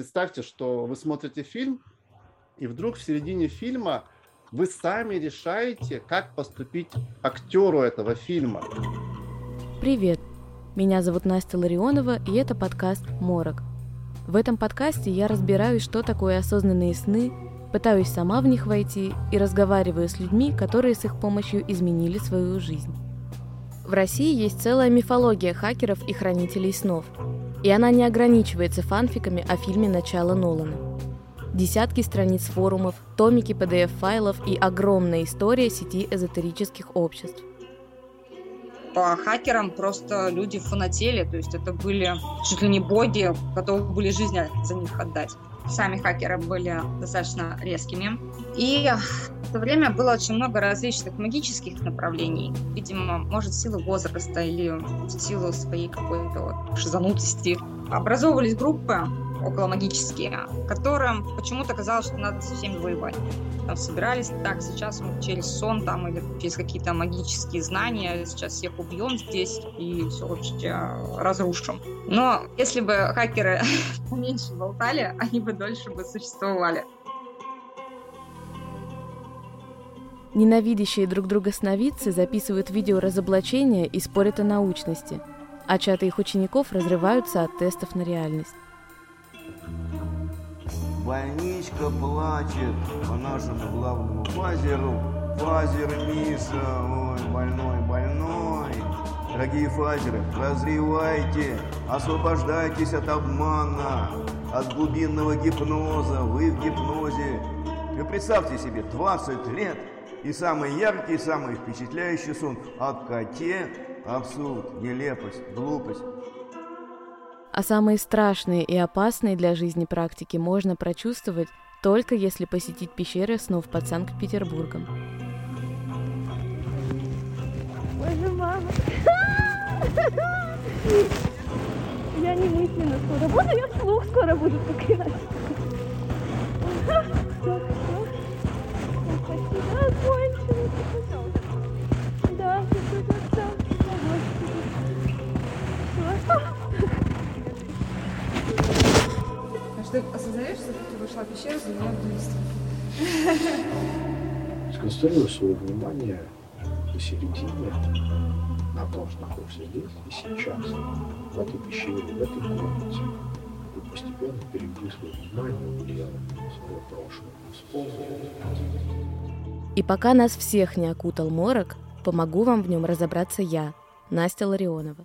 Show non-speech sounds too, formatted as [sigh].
представьте, что вы смотрите фильм, и вдруг в середине фильма вы сами решаете, как поступить актеру этого фильма. Привет! Меня зовут Настя Ларионова, и это подкаст «Морок». В этом подкасте я разбираюсь, что такое осознанные сны, пытаюсь сама в них войти и разговариваю с людьми, которые с их помощью изменили свою жизнь. В России есть целая мифология хакеров и хранителей снов. И она не ограничивается фанфиками о фильме «Начало Нолана». Десятки страниц форумов, томики PDF-файлов и огромная история сети эзотерических обществ. По хакерам просто люди фанатели, то есть это были чуть ли не боги, готовы были жизнь за них отдать. Сами хакеры были достаточно резкими. И в то время было очень много различных магических направлений. Видимо, может, в силу возраста или в силу своей какой-то шизанутости. Образовывались группы около магические, которым почему-то казалось, что надо со всеми воевать. Там собирались, так, сейчас мы через сон там или через какие-то магические знания, сейчас всех убьем здесь и все вообще разрушим. Но если бы хакеры [laughs] меньше болтали, они бы дольше бы существовали. Ненавидящие друг друга сновидцы записывают видео разоблачения и спорят о научности, а чаты их учеников разрываются от тестов на реальность. Больничка плачет по нашему главному фазеру. Фазер Миша, ой, больной, больной. Дорогие фазеры, прозревайте, освобождайтесь от обмана, от глубинного гипноза. Вы в гипнозе. И представьте себе, 20 лет и самый яркий, самый впечатляющий сон о коте, абсурд, нелепость, глупость. А самые страшные и опасные для жизни практики можно прочувствовать только если посетить пещеры снов под Санкт-Петербургом. Боже, мама! Я не мысленно скоро буду, я вслух скоро буду проклинать. Ты осознаешь, что ты вошла в пещеру, заняла убийство? [laughs] Сконцентрирую свое внимание посередине, на том, что находишься здесь и сейчас, в этой пещере, в этой комнате. И постепенно переведи свое внимание в свое прошлое. Вспомни. И пока нас всех не окутал морок, помогу вам в нем разобраться я, Настя Ларионова.